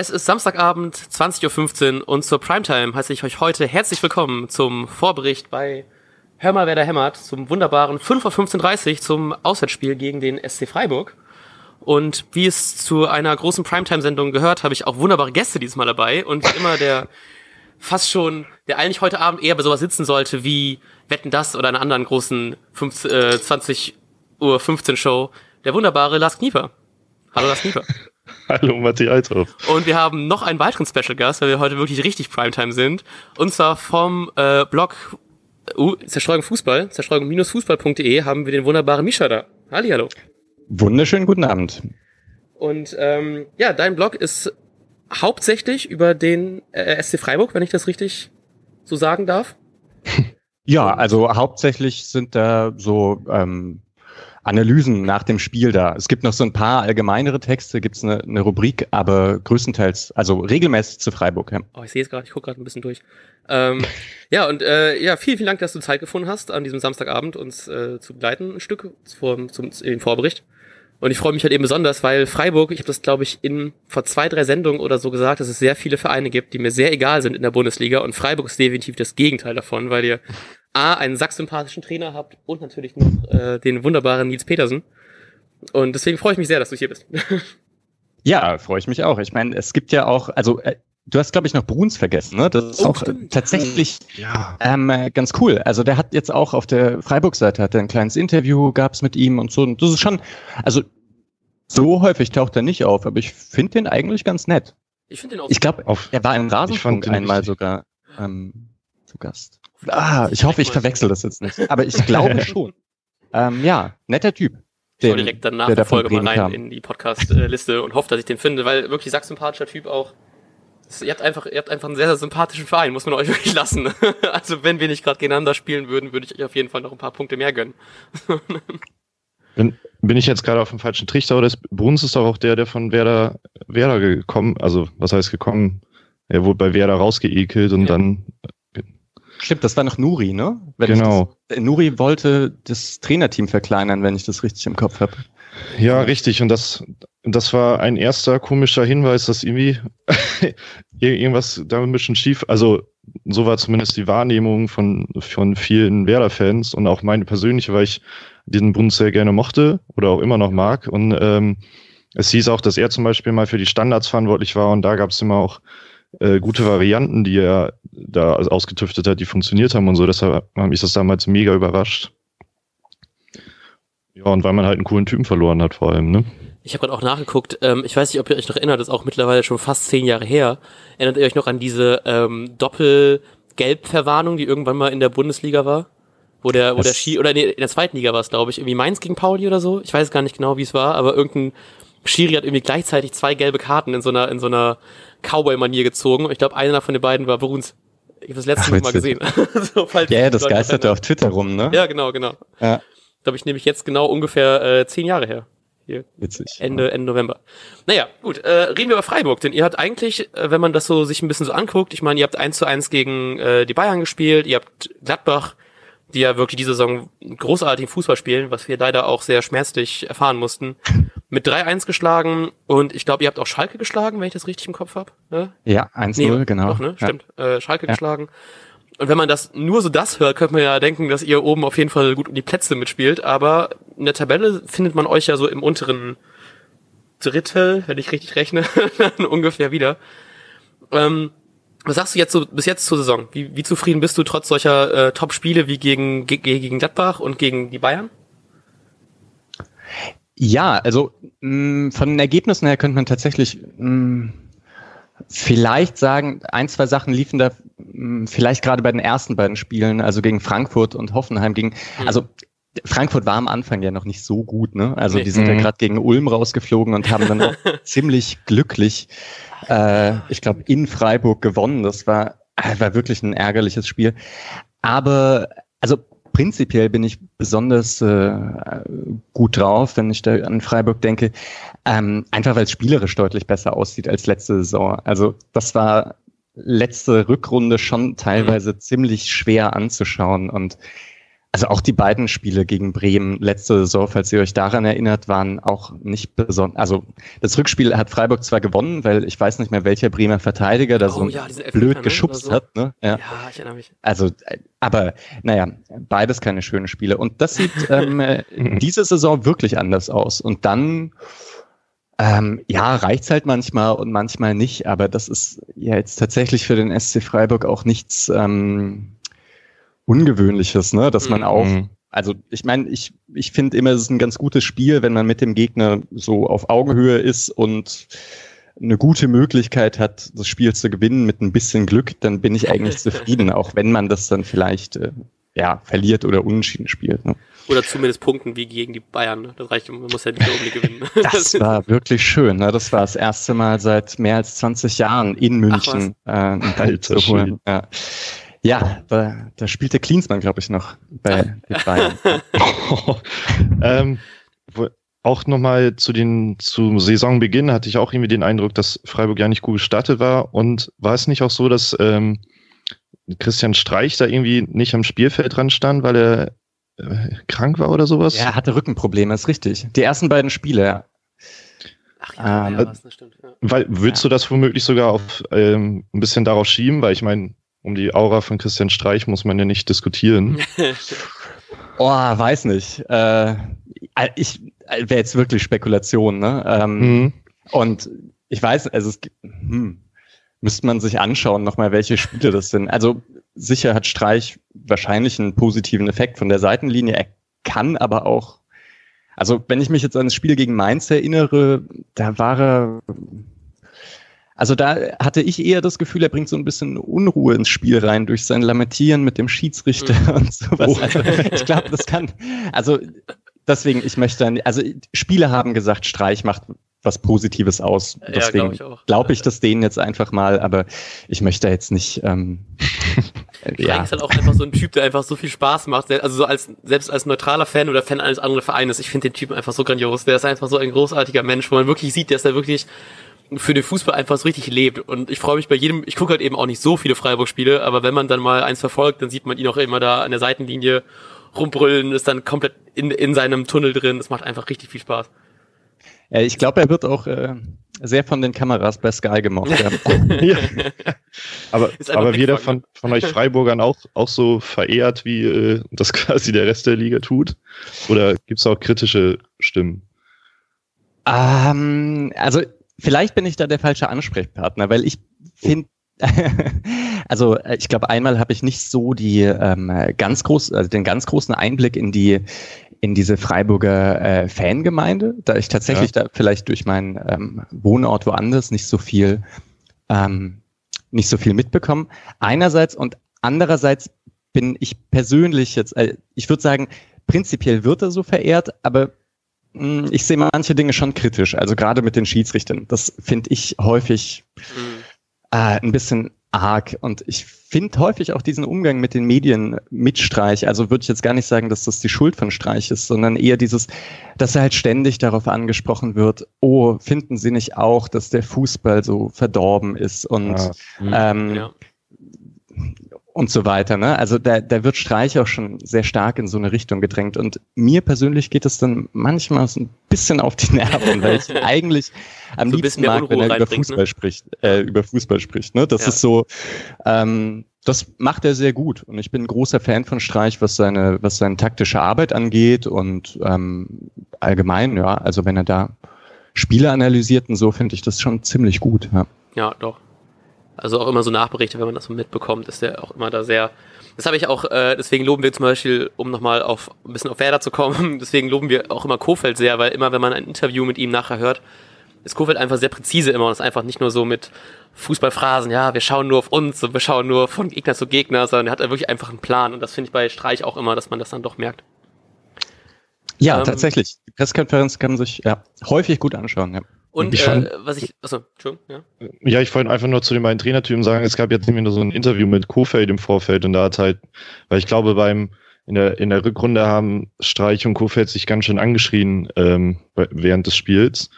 Es ist Samstagabend, 20.15 Uhr und zur Primetime heiße ich euch heute herzlich willkommen zum Vorbericht bei Hör mal, wer da hämmert, zum wunderbaren 5 Uhr 15.30 zum Auswärtsspiel gegen den SC Freiburg. Und wie es zu einer großen Primetime-Sendung gehört, habe ich auch wunderbare Gäste dieses Mal dabei und wie immer der fast schon, der eigentlich heute Abend eher bei sowas sitzen sollte wie Wetten das oder einer anderen großen 5, äh, 20 Uhr 15 Show, der wunderbare Lars Knieper. Hallo Lars Knieper. Hallo Matthias Althoff. Und wir haben noch einen weiteren Special Gast, weil wir heute wirklich richtig Primetime sind. Und zwar vom äh, Blog uh, Zerstreuung Fußball, zerstreuung-fußball.de haben wir den wunderbaren Misha da. Hallo. Wunderschönen guten Abend. Und ähm, ja, dein Blog ist hauptsächlich über den äh, SC Freiburg, wenn ich das richtig so sagen darf. Ja, also hauptsächlich sind da so ähm, Analysen nach dem Spiel da. Es gibt noch so ein paar allgemeinere Texte, gibt es eine, eine Rubrik, aber größtenteils, also regelmäßig zu Freiburg. Ja. Oh, ich sehe es gerade, ich gucke gerade ein bisschen durch. Ähm, ja, und äh, ja, vielen, vielen Dank, dass du Zeit gefunden hast, an diesem Samstagabend uns äh, zu begleiten, ein Stück vor, zum, den Vorbericht. Und ich freue mich halt eben besonders, weil Freiburg, ich habe das glaube ich in vor zwei, drei Sendungen oder so gesagt, dass es sehr viele Vereine gibt, die mir sehr egal sind in der Bundesliga und Freiburg ist definitiv das Gegenteil davon, weil ihr A, einen sachsympathischen Trainer habt und natürlich noch äh, den wunderbaren Nils Petersen. Und deswegen freue ich mich sehr, dass du hier bist. ja, freue ich mich auch. Ich meine, es gibt ja auch, also äh, du hast, glaube ich, noch Bruns vergessen, ne? Das ist oh, auch stimmt. tatsächlich ja. ähm, ganz cool. Also der hat jetzt auch auf der Freiburg-Seite hat er ein kleines Interview gab's mit ihm und so. Und das ist schon, also so häufig taucht er nicht auf, aber ich finde den eigentlich ganz nett. Ich finde den auch. Ich glaube, er war in Rasenfunk einmal sogar ähm, zu Gast. Ah, ich hoffe, ich verwechsel das jetzt nicht. Aber ich glaube schon. Ähm, ja, netter Typ. Ich schaue direkt dann nach der, Folge mal rein kam. in die Podcast-Liste und hoffe, dass ich den finde, weil wirklich sachsympathischer Typ auch. Ihr habt einfach, ihr habt einfach einen sehr, sehr sympathischen Verein, muss man euch wirklich lassen. Also wenn wir nicht gerade gegeneinander spielen würden, würde ich euch auf jeden Fall noch ein paar Punkte mehr gönnen. Bin, bin ich jetzt gerade auf dem falschen Trichter oder ist Bruns ist doch auch der, der von Werder, Werder gekommen, also was heißt gekommen? Er wurde bei Werder rausgeekelt und ja. dann Stimmt, das war noch Nuri, ne? Wenn genau. Das, äh, Nuri wollte das Trainerteam verkleinern, wenn ich das richtig im Kopf habe. Ja, richtig. Und das, das war ein erster komischer Hinweis, dass irgendwie irgendwas da ein bisschen schief, also so war zumindest die Wahrnehmung von, von vielen Werder-Fans und auch meine persönliche, weil ich diesen Bund sehr gerne mochte oder auch immer noch mag. Und ähm, es hieß auch, dass er zum Beispiel mal für die Standards verantwortlich war und da gab es immer auch äh, gute Varianten, die er da ausgetüftet hat, die funktioniert haben und so. Deshalb hat mich das damals mega überrascht. Ja, und weil man halt einen coolen Typen verloren hat vor allem, ne? Ich habe gerade auch nachgeguckt, ähm, ich weiß nicht, ob ihr euch noch erinnert, das ist auch mittlerweile schon fast zehn Jahre her. Erinnert ihr euch noch an diese ähm, Doppel-Gelb-Verwarnung, die irgendwann mal in der Bundesliga war? Wo der, wo der Ski, oder nee, in der zweiten Liga war es, glaube ich, irgendwie Mainz gegen Pauli oder so. Ich weiß gar nicht genau, wie es war, aber irgendein Schiri hat irgendwie gleichzeitig zwei gelbe Karten in so einer, in so einer Cowboy-Manier gezogen. Und ich glaube, einer von den beiden war Bruns. Ich habe das letzte Ach, Mal gesehen. so, ja, ja, das geisterte auf Twitter rum, ne? Ja, genau, genau. Ja. Glaube ich, nämlich jetzt genau ungefähr äh, zehn Jahre her. Hier. Witzig. Ende, ja. Ende November. Naja, gut, äh, reden wir über Freiburg, denn ihr habt eigentlich, äh, wenn man das so sich ein bisschen so anguckt, ich meine, ihr habt eins zu eins gegen äh, die Bayern gespielt, ihr habt Gladbach die ja wirklich diese Saison großartigen Fußball spielen, was wir leider auch sehr schmerzlich erfahren mussten. Mit 3-1 geschlagen und ich glaube, ihr habt auch Schalke geschlagen, wenn ich das richtig im Kopf habe. Ne? Ja, 1-0, nee, genau. Doch, ne? Ja. Stimmt, äh, Schalke ja. geschlagen. Und wenn man das nur so das hört, könnte man ja denken, dass ihr oben auf jeden Fall gut um die Plätze mitspielt, aber in der Tabelle findet man euch ja so im unteren Drittel, wenn ich richtig rechne, ungefähr wieder. Ähm, was sagst du jetzt so bis jetzt zur Saison? Wie, wie zufrieden bist du trotz solcher äh, Top-Spiele wie gegen, gegen Gladbach und gegen die Bayern? Ja, also mh, mm, von den Ergebnissen her könnte man tatsächlich mh, mm, vielleicht sagen, ein, zwei Sachen liefen da mh, mm, vielleicht gerade bei den ersten beiden Spielen, also gegen Frankfurt und Hoffenheim gegen, mhm. also Frankfurt war am Anfang ja noch nicht so gut, ne? Also nee. die sind mhm. ja gerade gegen Ulm rausgeflogen und haben dann auch ziemlich glücklich äh, ich glaube, in Freiburg gewonnen. Das war, äh, war wirklich ein ärgerliches Spiel. Aber also prinzipiell bin ich besonders äh, gut drauf, wenn ich da an Freiburg denke. Ähm, einfach weil es spielerisch deutlich besser aussieht als letzte Saison. Also das war letzte Rückrunde schon teilweise mhm. ziemlich schwer anzuschauen und Also auch die beiden Spiele gegen Bremen letzte Saison, falls ihr euch daran erinnert, waren auch nicht besonders. Also das Rückspiel hat Freiburg zwar gewonnen, weil ich weiß nicht mehr, welcher Bremer Verteidiger da oh, so ja, blöd ne? geschubst so. hat. Ne? Ja. ja, ich erinnere mich. Also, aber naja, beides keine schönen Spiele. Und das sieht ähm, äh, diese Saison wirklich anders aus. Und dann ähm, ja, reicht's halt manchmal und manchmal nicht, aber das ist ja jetzt tatsächlich für den SC Freiburg auch nichts ähm, Ungewöhnliches, ne? Dass man auch, mhm. also ich meine, ich, ich finde immer, es ist ein ganz gutes Spiel, wenn man mit dem Gegner so auf Augenhöhe ist und eine gute Möglichkeit hat, das Spiel zu gewinnen mit ein bisschen Glück, dann bin ich eigentlich zufrieden, auch wenn man das dann vielleicht äh, ja, verliert oder unentschieden spielt. Ne? Oder zumindest punkten wie gegen die Bayern. Ne? Das reicht, man muss ja nicht unbedingt gewinnen. Das war wirklich schön. Ne? Das war das erste Mal seit mehr als 20 Jahren in München Ach, äh, zu holen. Ja. Ja, da, da spielte Klinsmann, glaube ich, noch bei den Bayern. ähm, auch nochmal zu den, zum Saisonbeginn hatte ich auch irgendwie den Eindruck, dass Freiburg ja nicht gut gestartet war. Und war es nicht auch so, dass ähm, Christian Streich da irgendwie nicht am Spielfeld dran stand, weil er äh, krank war oder sowas? Ja, er hatte Rückenprobleme, ist richtig. Die ersten beiden Spiele, ja. Ach ja, ähm, ja was, das stimmt. Ja. Weil, würdest ja. du das womöglich sogar auf ähm, ein bisschen darauf schieben? Weil ich meine, um die Aura von Christian Streich muss man ja nicht diskutieren. oh, weiß nicht. Äh, ich wäre jetzt wirklich Spekulation, ne? Ähm, mhm. Und ich weiß, also es hm, müsste man sich anschauen, nochmal, welche Spiele das sind. Also sicher hat Streich wahrscheinlich einen positiven Effekt von der Seitenlinie. Er kann aber auch, also wenn ich mich jetzt an das Spiel gegen Mainz erinnere, da war er also da hatte ich eher das Gefühl, er bringt so ein bisschen Unruhe ins Spiel rein durch sein Lamentieren mit dem Schiedsrichter mhm. und sowas. Oh. Also ich glaube, das kann, also deswegen, ich möchte, also Spiele haben gesagt, Streich macht was Positives aus. Deswegen ja, glaube ich, glaub ich das denen jetzt einfach mal, aber ich möchte jetzt nicht. Ähm, ja. ist halt auch einfach so ein Typ, der einfach so viel Spaß macht. Also so als selbst als neutraler Fan oder Fan eines anderen Vereines, ich finde den Typen einfach so grandios. Der ist einfach so ein großartiger Mensch, wo man wirklich sieht, dass er wirklich für den Fußball einfach so richtig lebt. Und ich freue mich bei jedem, ich gucke halt eben auch nicht so viele Freiburg-Spiele, aber wenn man dann mal eins verfolgt, dann sieht man ihn auch immer da an der Seitenlinie rumbrüllen, ist dann komplett in, in seinem Tunnel drin. Das macht einfach richtig viel Spaß. Ja, ich glaube, er wird auch äh, sehr von den Kameras bei Sky gemocht werden. ja. Aber, aber jeder von, von euch Freiburgern auch, auch so verehrt, wie äh, das quasi der Rest der Liga tut? Oder gibt es auch kritische Stimmen? Ähm, also vielleicht bin ich da der falsche Ansprechpartner, weil ich finde, also äh, ich glaube, einmal habe ich nicht so die ähm, ganz groß, also den ganz großen Einblick in die in diese Freiburger äh, Fangemeinde, da ich tatsächlich ja. da vielleicht durch meinen ähm, Wohnort woanders nicht so viel ähm, nicht so viel mitbekommen. Einerseits und andererseits bin ich persönlich jetzt, äh, ich würde sagen, prinzipiell wird er so verehrt, aber ich sehe manche Dinge schon kritisch, also gerade mit den Schiedsrichtern. Das finde ich häufig mhm. äh, ein bisschen arg. Und ich finde häufig auch diesen Umgang mit den Medien mit Streich. Also würde ich jetzt gar nicht sagen, dass das die Schuld von Streich ist, sondern eher dieses, dass er halt ständig darauf angesprochen wird, oh, finden Sie nicht auch, dass der Fußball so verdorben ist und ja. Ähm, ja und so weiter. Ne? Also da, da wird Streich auch schon sehr stark in so eine Richtung gedrängt. Und mir persönlich geht es dann manchmal so ein bisschen auf die Nerven, weil ich eigentlich am so liebsten mag, wenn er über Fußball ne? spricht. Äh, über Fußball spricht. Ne? Das ja. ist so, ähm, das macht er sehr gut. Und ich bin ein großer Fan von Streich, was seine, was seine taktische Arbeit angeht und ähm, allgemein, ja, also wenn er da Spiele analysiert und so, finde ich das schon ziemlich gut. Ja, ja doch. Also auch immer so Nachberichte, wenn man das so mitbekommt, ist der auch immer da sehr. Das habe ich auch, äh, deswegen loben wir zum Beispiel, um nochmal auf ein bisschen auf Werder zu kommen, deswegen loben wir auch immer Kofeld sehr, weil immer, wenn man ein Interview mit ihm nachher hört, ist Kofeld einfach sehr präzise immer und ist einfach nicht nur so mit Fußballphrasen, ja, wir schauen nur auf uns und wir schauen nur von Gegner zu Gegner, sondern er hat wirklich einfach einen Plan und das finde ich bei Streich auch immer, dass man das dann doch merkt. Ja, ähm, tatsächlich. Die Pressekonferenz kann man sich ja, häufig gut anschauen, ja. Und ich fand, äh, was ich, achso, ja. Ja, ich wollte einfach nur zu den beiden Trainertypen sagen, es gab jetzt nämlich nur so ein Interview mit Kofeld im Vorfeld und da hat halt, weil ich glaube, beim, in der, in der Rückrunde haben Streich und Kofeld sich ganz schön angeschrien ähm, während des Spiels.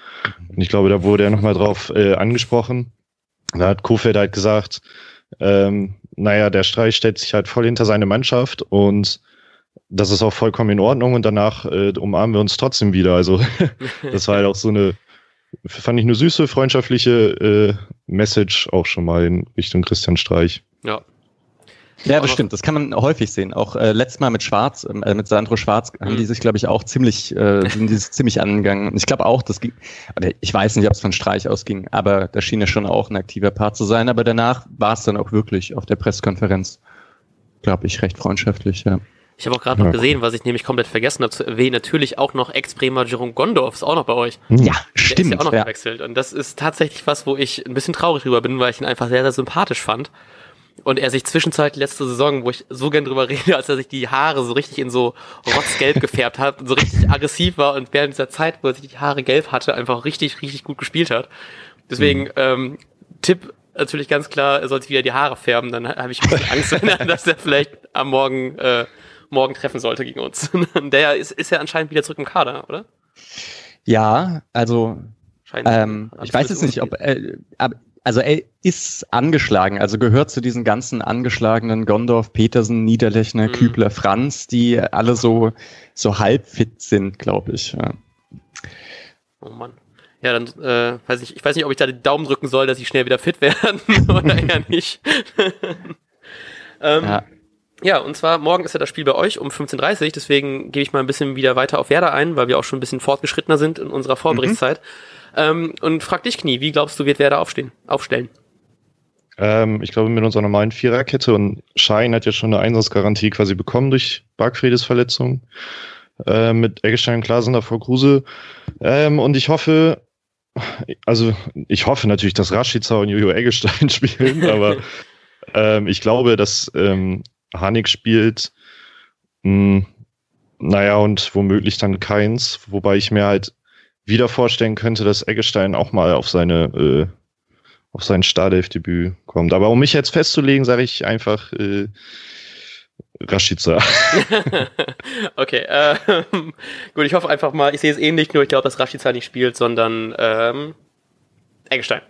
Und ich glaube, da wurde er nochmal drauf äh, angesprochen. Da hat Kofeld halt gesagt, ähm, naja, der Streich stellt sich halt voll hinter seine Mannschaft und das ist auch vollkommen in Ordnung und danach äh, umarmen wir uns trotzdem wieder. Also das war halt auch so eine, fand ich eine süße, freundschaftliche äh, Message auch schon mal in Richtung Christian Streich. Ja. Ja, das stimmt. Das kann man häufig sehen. Auch äh, letztes Mal mit Schwarz, ähm, äh, mit Sandro Schwarz haben Mhm. die sich, glaube ich, auch ziemlich, äh, sind die sich ziemlich angegangen. Und ich glaube auch, das ging, oder ich weiß nicht, ob es von Streich ausging, aber da schien er schon auch ein aktiver Part zu sein. Aber danach war es dann auch wirklich auf der Pressekonferenz, glaube ich, recht freundschaftlich. Ja. Ich habe auch gerade noch Ja. gesehen, was ich nämlich komplett vergessen habe zu erwähnen, natürlich auch noch Ex-Bremer Jerome Gondorf ist auch noch bei euch. Ja, Der ist stimmt. ja auch noch ja. gewechselt. Und das ist tatsächlich was, wo ich ein bisschen traurig drüber bin, weil ich ihn einfach sehr, sehr sympathisch fand. Und er sich zwischenzeitlich letzte Saison, wo ich so gern drüber rede, als er sich die Haare so richtig in so rotzgelb gefärbt hat und so richtig aggressiv war und während dieser Zeit, wo er sich die Haare gelb hatte, einfach richtig, richtig gut gespielt hat. Deswegen, ähm, Tipp natürlich ganz klar, er sollte wieder die Haare färben, dann habe ich ein bisschen Angst, dass er vielleicht am Morgen, äh, morgen treffen sollte gegen uns. Der ist, ist ja anscheinend wieder zurück im Kader, oder? ja, also Ähm, ich weiß jetzt nicht, ob äh, ab- also er ist angeschlagen, also gehört zu diesen ganzen angeschlagenen Gondorf, Petersen, Niederlechner, Mhm. Kübler, Franz, die alle so so halb fit sind, glaube ich. Ja. Oh Mann. Ja, dann äh, weiß ich, ich weiß nicht, ob ich da den Daumen drücken soll, dass sie schnell wieder fit werden oder eher nicht. ähm, ja. Ja. und zwar morgen ist ja das Spiel bei euch um 15.30 Uhr, deswegen gebe ich mal ein bisschen wieder weiter auf Werder ein, weil wir auch schon ein bisschen fortgeschrittener sind in unserer Vorberichtszeit. Ähm, und frag dich, Knie, wie glaubst du, wird Werder aufstehen, aufstellen? Ähm, ich glaube, mit unserer normalen Viererkette und Schein hat ja schon eine Einsatzgarantie quasi bekommen durch Bargfredes Verletzung. Äh, mit Eggestein, Klasen davor Kruse. Ähm, und ich hoffe, also ich hoffe natürlich, dass Rashica und Jojo Eggestein spielen, aber ähm, ich glaube, dass ähm, Hanik spielt. Mh, naja, und womöglich dann keins, wobei ich mir halt wieder vorstellen könnte, dass Eggestein auch mal auf seine äh, auf sein Startelf-Debüt kommt. Aber um mich jetzt festzulegen, sage ich einfach äh, Rashica. okay, äh, gut, ich hoffe einfach mal, ich sehe es ähnlich, nur ich glaube, dass Rashica nicht spielt, sondern ähm, Eggestein.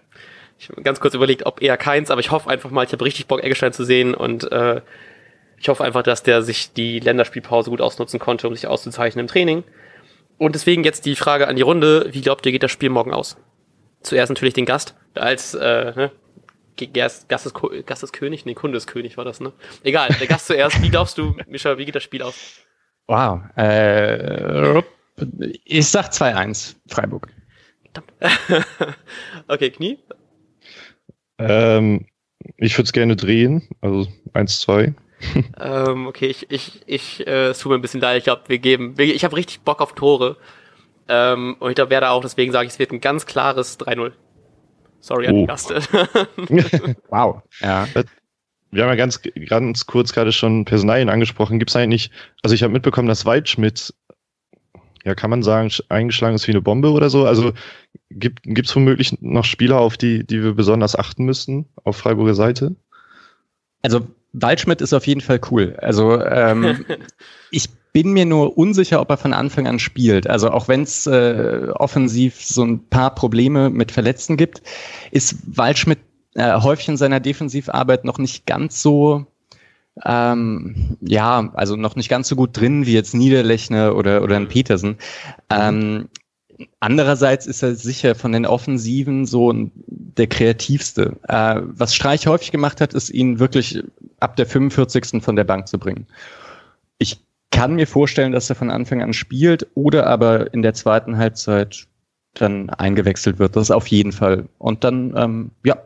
Ich habe ganz kurz überlegt, ob eher keins, aber ich hoffe einfach mal, ich habe richtig Bock, Eggestein zu sehen und äh, ich hoffe einfach, dass der sich die Länderspielpause gut ausnutzen konnte, um sich auszuzeichnen im Training. Und deswegen jetzt die Frage an die Runde, wie glaubt ihr, geht das Spiel morgen aus? Zuerst natürlich den Gast, als äh, ne? Gast, Gast, ist, Gast ist König? Nee, Kunde ist König war das, ne? Egal, der Gast zuerst. Wie glaubst du, Mischa, wie geht das Spiel aus? Wow. Äh, ich sag 2-1 Freiburg. okay, Knie? ähm, ich würde es gerne drehen, also 1-2. Ähm, okay, ich, ich, ich, äh, es tut mir ein bisschen leid. Ich glaube, wir geben, wir, ich habe richtig Bock auf Tore. Ähm, und ich glaube, wer da auch, deswegen sage ich, es wird ein ganz klares 3-0. Sorry an Oh. den Gast. Wow. Ja. Wir haben ja ganz, ganz kurz gerade schon Personalien angesprochen. Gibt es eigentlich, also ich habe mitbekommen, dass Waldschmidt, ja, kann man sagen, sch- eingeschlagen ist wie eine Bombe oder so. Also gibt es womöglich noch Spieler, auf die, die wir besonders achten müssten, auf Freiburger Seite? Also Waldschmidt ist auf jeden Fall cool. Also ähm, ich bin mir nur unsicher, ob er von Anfang an spielt. Also auch wenn es äh, offensiv so ein paar Probleme mit Verletzten gibt, ist Waldschmidt äh, häufig in seiner Defensivarbeit noch nicht ganz so ähm, ja, also noch nicht ganz so gut drin wie jetzt Niederlechner oder, oder ein Petersen. Ähm, andererseits ist er sicher von den Offensiven so der kreativste. Äh, was Streich häufig gemacht hat, ist ihn wirklich ab der 45. von der Bank zu bringen. Ich kann mir vorstellen, dass er von Anfang an spielt oder aber in der zweiten Halbzeit dann eingewechselt wird. Das ist auf jeden Fall. Und dann, ähm, ja,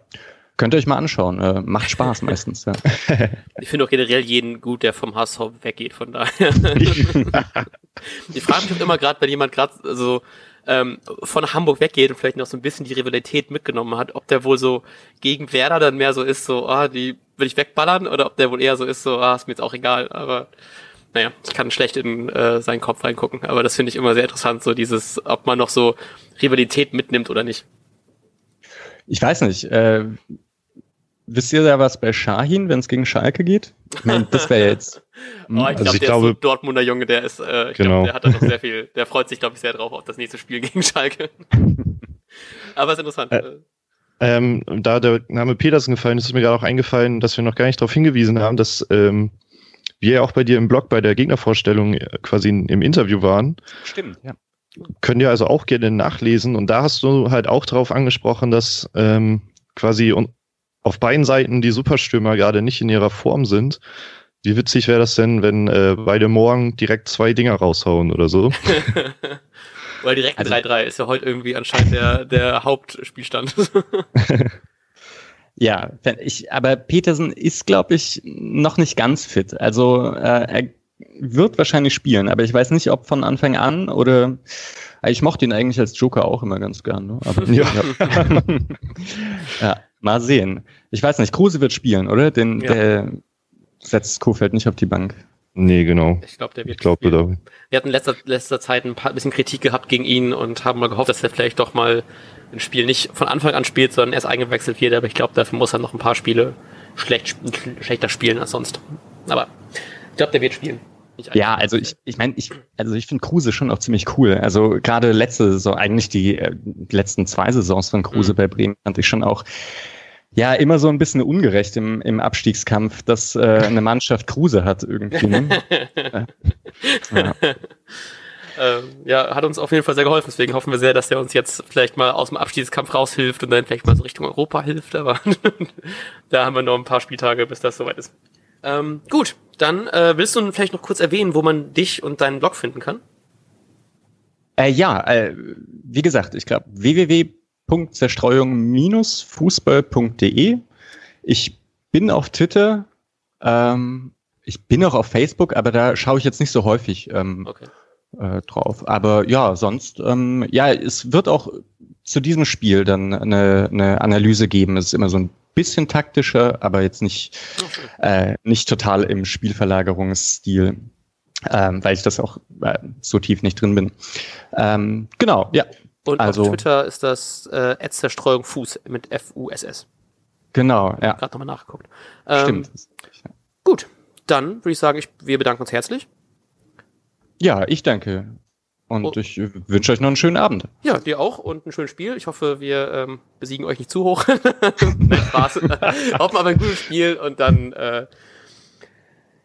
könnt ihr euch mal anschauen. Äh, macht Spaß meistens. Ja. ich finde auch generell jeden gut, der vom HSV weggeht, von daher. ich frage mich auch immer gerade, wenn jemand gerade so ähm, von Hamburg weggeht und vielleicht noch so ein bisschen die Rivalität mitgenommen hat, ob der wohl so gegen Werder dann mehr so ist, so, ah, die will ich wegballern, oder ob der wohl eher so ist, so, ah, ist mir jetzt auch egal, aber naja, ich kann schlecht in äh, seinen Kopf reingucken, aber das finde ich immer sehr interessant, so dieses, ob man noch so Rivalität mitnimmt oder nicht. Ich weiß nicht. Äh, wisst ihr da was bei Shahin, wenn es gegen Schalke geht? Ich mein, das wäre jetzt. Oh, ich Also glaube, ich der glaube- ist so Dortmunder Junge, der ist, äh, ich Genau. glaube, der hat da noch sehr viel, der freut sich, glaube ich, sehr drauf auf das nächste Spiel gegen Schalke. Aber ist interessant. Äh, Ähm, da der Name Petersen gefallen ist, ist mir gerade auch eingefallen, dass wir noch gar nicht darauf hingewiesen haben, dass ähm, wir ja auch bei dir im Blog bei der Gegnervorstellung äh, quasi im Interview waren. Stimmt, ja. Könnt ihr also auch gerne nachlesen. Und da hast du halt auch darauf angesprochen, dass ähm, quasi auf beiden Seiten die Superstürmer gerade nicht in ihrer Form sind. Wie witzig wäre das denn, wenn äh, beide morgen direkt zwei Dinger raushauen oder so? Weil direkt ein also, 3-3 ist ja heute irgendwie anscheinend der, der Hauptspielstand. ja, ich, aber Petersen ist, glaube ich, noch nicht ganz fit. Also äh, er wird wahrscheinlich spielen, aber ich weiß nicht, ob von Anfang an oder äh, ich mochte ihn eigentlich als Joker auch immer ganz gern. Ne? Aber, ja. ja, mal sehen. Ich weiß nicht, Kruse wird spielen, oder? Den, ja. Der setzt Kofeld nicht auf die Bank. Nee, genau. Ich glaube, der wird. Ich glaube, da. Wir hatten letzter letzter Zeit ein paar bisschen Kritik gehabt gegen ihn und haben mal gehofft, dass er vielleicht doch mal ein Spiel nicht von Anfang an spielt, sondern erst eingewechselt wird. Aber ich glaube, dafür muss er noch ein paar Spiele schlecht, schlechter spielen als sonst. Aber ich glaube, der wird spielen. Ja, also ich, ich meine, ich, also ich finde Kruse schon auch ziemlich cool. Also gerade letzte Saison, eigentlich die, äh, die letzten zwei Saisons von Kruse mhm. bei Bremen fand ich schon auch ja immer so ein bisschen ungerecht im, im Abstiegskampf, dass äh, eine Mannschaft Kruse hat irgendwie. Ne? ja. Ähm, ja, hat uns auf jeden Fall sehr geholfen. Deswegen hoffen wir sehr, dass er uns jetzt vielleicht mal aus dem Abstiegskampf raushilft und dann vielleicht mal so Richtung Europa hilft. Aber da haben wir noch ein paar Spieltage, bis das soweit ist. Ähm, gut, dann äh, willst du vielleicht noch kurz erwähnen, wo man dich und deinen Blog finden kann? Äh, ja, äh, wie gesagt, ich glaube www www.zerstreuung-fußball.de. Ich bin auf Twitter, ähm, ich bin auch auf Facebook, aber da schaue ich jetzt nicht so häufig ähm, okay. äh, drauf. Aber ja, sonst, ähm, ja, es wird auch zu diesem Spiel dann eine, eine Analyse geben. Es ist immer so ein bisschen taktischer, aber jetzt nicht, okay. äh, nicht total im Spielverlagerungsstil. Ähm, weil ich das auch äh, so tief nicht drin bin. Ähm, genau, ja, und also, auf Twitter ist das äh, Zerstreuung Fuß mit F-U-S-S. Genau, ja. Gerade nochmal nachgeguckt. Ähm, Stimmt. Gut, dann würde ich sagen, ich, wir bedanken uns herzlich. Ja, ich danke. Und oh. ich wünsche euch noch einen schönen Abend. Ja, dir auch und ein schönes Spiel. Ich hoffe, wir ähm, besiegen euch nicht zu hoch. Spaß. Hoffen aber ein gutes Spiel und dann äh,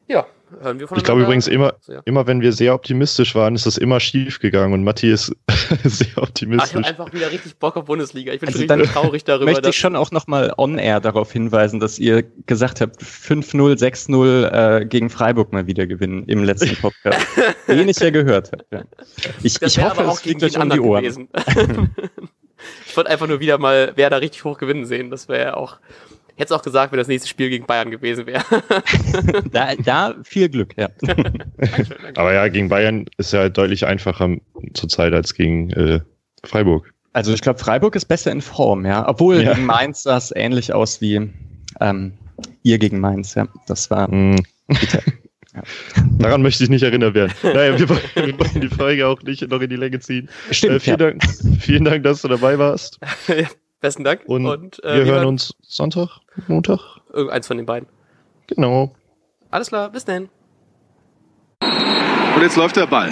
ja, hören wir von Ich glaube übrigens immer, so, ja. immer wenn wir sehr optimistisch waren, ist das immer schief gegangen und Matti ist sehr optimistisch. Ach, ich habe einfach wieder richtig Bock auf Bundesliga. Ich bin also schon richtig traurig darüber. Möchte ich schon auch nochmal on-air darauf hinweisen, dass ihr gesagt habt, 5-0, 6-0 äh, gegen Freiburg mal wieder gewinnen im letzten Podcast. Den ich ja gehört habe. Ja. Ich, ich hoffe, es liegt euch an die Ohren. ich wollte einfach nur wieder mal wer da richtig hoch gewinnen sehen. Das wäre ja auch Hätte es auch gesagt, wenn das nächste Spiel gegen Bayern gewesen wäre. da, da viel Glück, ja. Aber ja, gegen Bayern ist ja halt deutlich einfacher zurzeit als gegen äh, Freiburg. Also ich glaube, Freiburg ist besser in Form, ja. Obwohl ja. gegen Mainz sah es ähnlich aus wie ähm, ihr gegen Mainz, ja. Das war mm. Ja. Daran möchte ich nicht erinnert werden. Naja, wir wollen, wir wollen, die Folge auch nicht noch in die Länge ziehen. Stimmt. Äh, vielen, ja. Dank, vielen Dank, dass du dabei warst. Besten Dank. Und, und äh, wir hören uns Sonntag, Montag. Irgendeins von den beiden. Genau. Alles klar, bis dann. Und jetzt läuft der Ball.